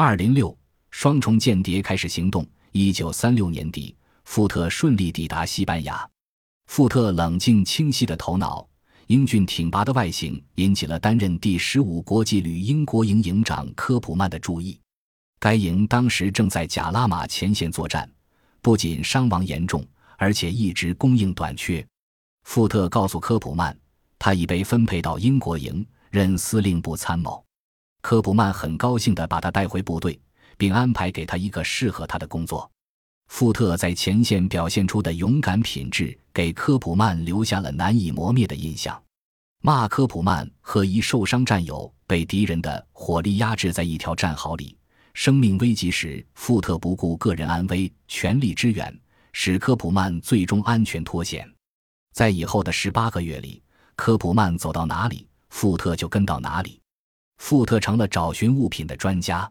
二零六双重间谍开始行动。一九三六年底，富特顺利抵达西班牙。富特冷静清晰的头脑、英俊挺拔的外形，引起了担任第十五国际旅英国营营长科普曼的注意。该营当时正在贾拉玛前线作战，不仅伤亡严重，而且一直供应短缺。富特告诉科普曼，他已被分配到英国营，任司令部参谋。科普曼很高兴地把他带回部队，并安排给他一个适合他的工作。富特在前线表现出的勇敢品质，给科普曼留下了难以磨灭的印象。骂科普曼和一受伤战友被敌人的火力压制在一条战壕里，生命危急时，富特不顾个人安危，全力支援，使科普曼最终安全脱险。在以后的十八个月里，科普曼走到哪里，富特就跟到哪里。富特成了找寻物品的专家，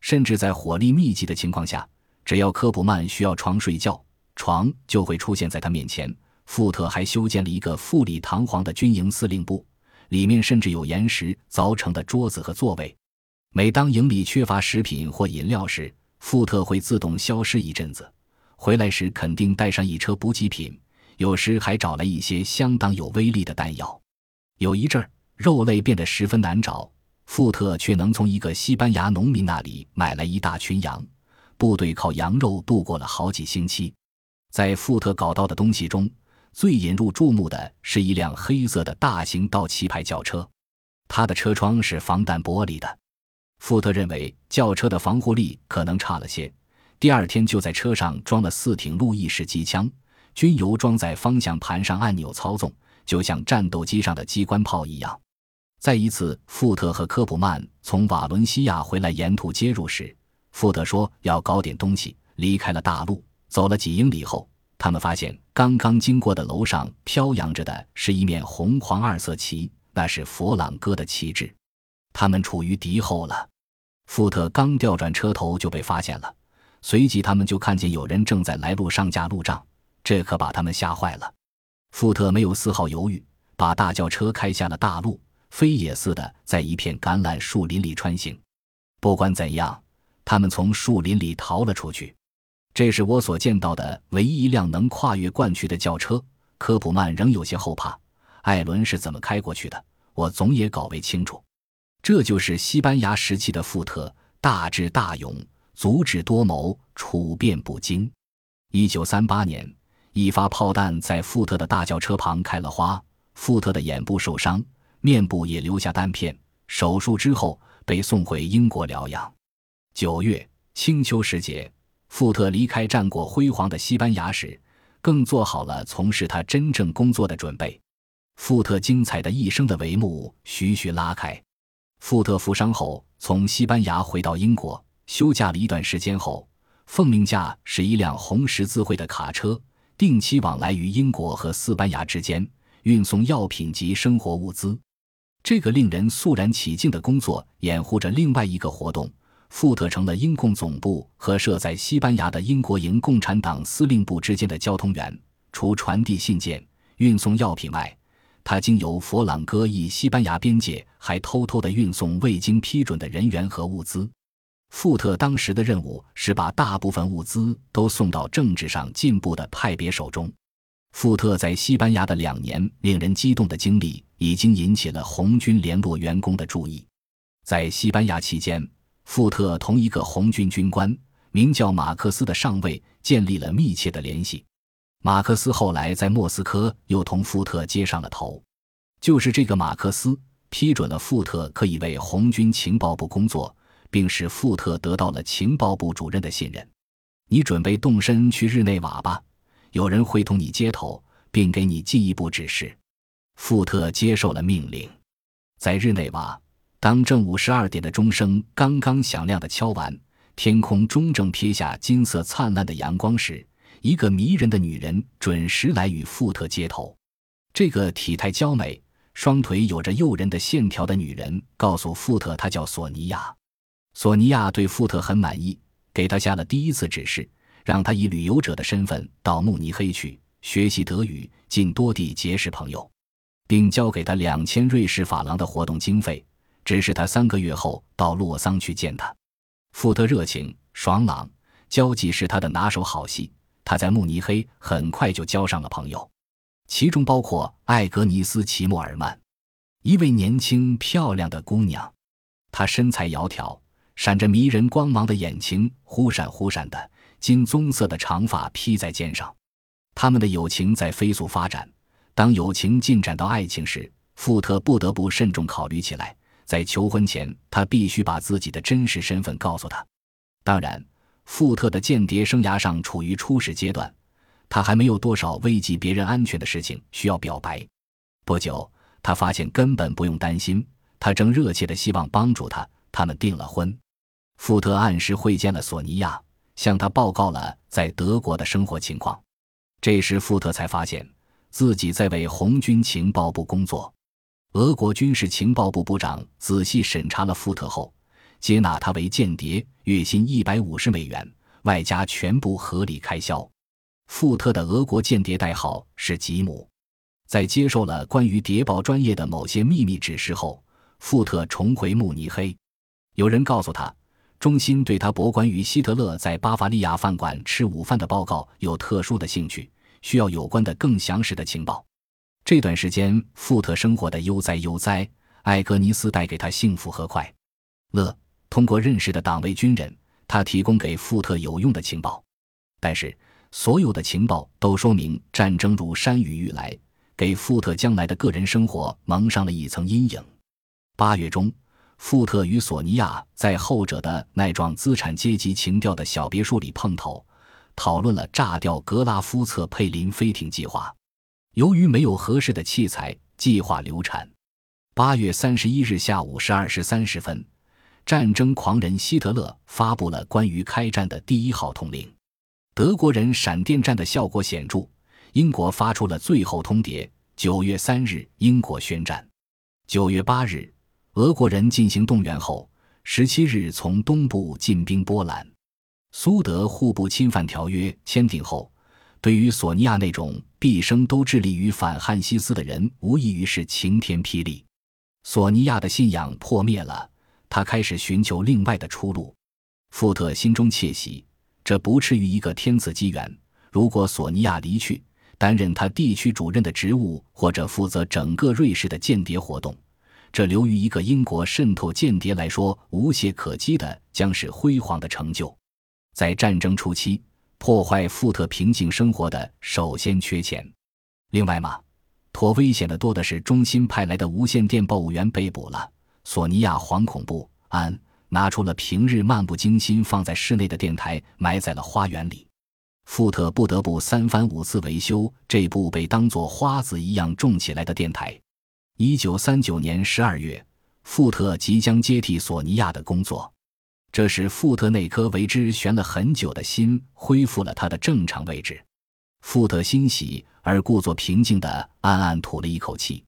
甚至在火力密集的情况下，只要科普曼需要床睡觉，床就会出现在他面前。富特还修建了一个富丽堂皇的军营司令部，里面甚至有岩石凿成的桌子和座位。每当营里缺乏食品或饮料时，富特会自动消失一阵子，回来时肯定带上一车补给品，有时还找来一些相当有威力的弹药。有一阵儿，肉类变得十分难找。富特却能从一个西班牙农民那里买来一大群羊，部队靠羊肉度过了好几星期。在富特搞到的东西中，最引入注目的是一辆黑色的大型道奇牌轿车，它的车窗是防弹玻璃的。富特认为轿车的防护力可能差了些，第二天就在车上装了四挺路易式机枪，均由装在方向盘上按钮操纵，就像战斗机上的机关炮一样。在一次，富特和科普曼从瓦伦西亚回来，沿途接入时，富特说要搞点东西。离开了大路，走了几英里后，他们发现刚刚经过的楼上飘扬着的是一面红黄二色旗，那是佛朗哥的旗帜。他们处于敌后了。富特刚调转车头就被发现了，随即他们就看见有人正在来路上架路障，这可把他们吓坏了。富特没有丝毫犹豫，把大轿车开下了大路。飞也似的在一片橄榄树林里穿行，不管怎样，他们从树林里逃了出去。这是我所见到的唯一一辆能跨越灌区的轿车。科普曼仍有些后怕，艾伦是怎么开过去的？我总也搞未清楚。这就是西班牙时期的富特，大智大勇，足智多谋，处变不惊。一九三八年，一发炮弹在富特的大轿车旁开了花，富特的眼部受伤。面部也留下弹片，手术之后被送回英国疗养。九月清秋时节，富特离开战果辉煌的西班牙时，更做好了从事他真正工作的准备。富特精彩的一生的帷幕徐徐拉开。富特负伤后，从西班牙回到英国休假了一段时间后，奉命驾驶一辆红十字会的卡车，定期往来于英国和西班牙之间，运送药品及生活物资。这个令人肃然起敬的工作掩护着另外一个活动。富特成了英共总部和设在西班牙的英国营共产党司令部之间的交通员。除传递信件、运送药品外，他经由佛朗哥以西班牙边界，还偷偷地运送未经批准的人员和物资。富特当时的任务是把大部分物资都送到政治上进步的派别手中。富特在西班牙的两年令人激动的经历，已经引起了红军联络员工的注意。在西班牙期间，富特同一个红军军官，名叫马克思的上尉建立了密切的联系。马克思后来在莫斯科又同富特接上了头。就是这个马克思批准了富特可以为红军情报部工作，并使富特得到了情报部主任的信任。你准备动身去日内瓦吧。有人会同你接头，并给你进一步指示。富特接受了命令，在日内瓦，当正午十二点的钟声刚刚响亮的敲完，天空中正撇下金色灿烂的阳光时，一个迷人的女人准时来与富特接头。这个体态娇美、双腿有着诱人的线条的女人告诉富特，她叫索尼娅。索尼娅对富特很满意，给他下了第一次指示。让他以旅游者的身份到慕尼黑去学习德语，进多地结识朋友，并交给他两千瑞士法郎的活动经费，指示他三个月后到洛桑去见他。富特热情爽朗，交际是他的拿手好戏。他在慕尼黑很快就交上了朋友，其中包括艾格尼斯·齐默尔曼，一位年轻漂亮的姑娘。她身材窈窕，闪着迷人光芒的眼睛忽闪忽闪的，金棕色的长发披在肩上。他们的友情在飞速发展。当友情进展到爱情时，富特不得不慎重考虑起来。在求婚前，他必须把自己的真实身份告诉他。当然。富特的间谍生涯上处于初始阶段，他还没有多少危及别人安全的事情需要表白。不久，他发现根本不用担心，他正热切的希望帮助他。他们订了婚。富特按时会见了索尼娅，向他报告了在德国的生活情况。这时，富特才发现自己在为红军情报部工作。俄国军事情报部部长仔细审查了富特后。接纳他为间谍，月薪一百五十美元，外加全部合理开销。富特的俄国间谍代号是吉姆。在接受了关于谍报专业的某些秘密指示后，富特重回慕尼黑。有人告诉他，中心对他博关于希特勒在巴伐利亚饭馆吃午饭的报告有特殊的兴趣，需要有关的更详实的情报。这段时间，富特生活的悠哉悠哉。艾格尼斯带给他幸福和快乐。通过认识的党卫军人，他提供给富特有用的情报，但是所有的情报都说明战争如山雨欲来，给富特将来的个人生活蒙上了一层阴影。八月中，富特与索尼娅在后者的那幢资产阶级情调的小别墅里碰头，讨论了炸掉格拉夫策佩林飞艇计划。由于没有合适的器材，计划流产。八月三十一日下午十二时三十分。战争狂人希特勒发布了关于开战的第一号通令。德国人闪电战的效果显著，英国发出了最后通牒。九月三日，英国宣战。九月八日，俄国人进行动员后，十七日从东部进兵波兰。苏德互不侵犯条约签订后，对于索尼娅那种毕生都致力于反汉西斯的人，无异于是晴天霹雳。索尼娅的信仰破灭了。他开始寻求另外的出路，富特心中窃喜，这不至于一个天赐机缘。如果索尼娅离去，担任他地区主任的职务，或者负责整个瑞士的间谍活动，这留于一个英国渗透间谍来说无懈可击的，将是辉煌的成就。在战争初期，破坏富特平静生活的首先缺钱。另外嘛，颇危险的多的是，中心派来的无线电报务员被捕了。索尼娅惶恐不安，拿出了平日漫不经心放在室内的电台，埋在了花园里。富特不得不三番五次维修这部被当作花子一样种起来的电台。一九三九年十二月，富特即将接替索尼娅的工作，这时富特那颗为之悬了很久的心恢复了它的正常位置。富特欣喜而故作平静地暗暗吐了一口气。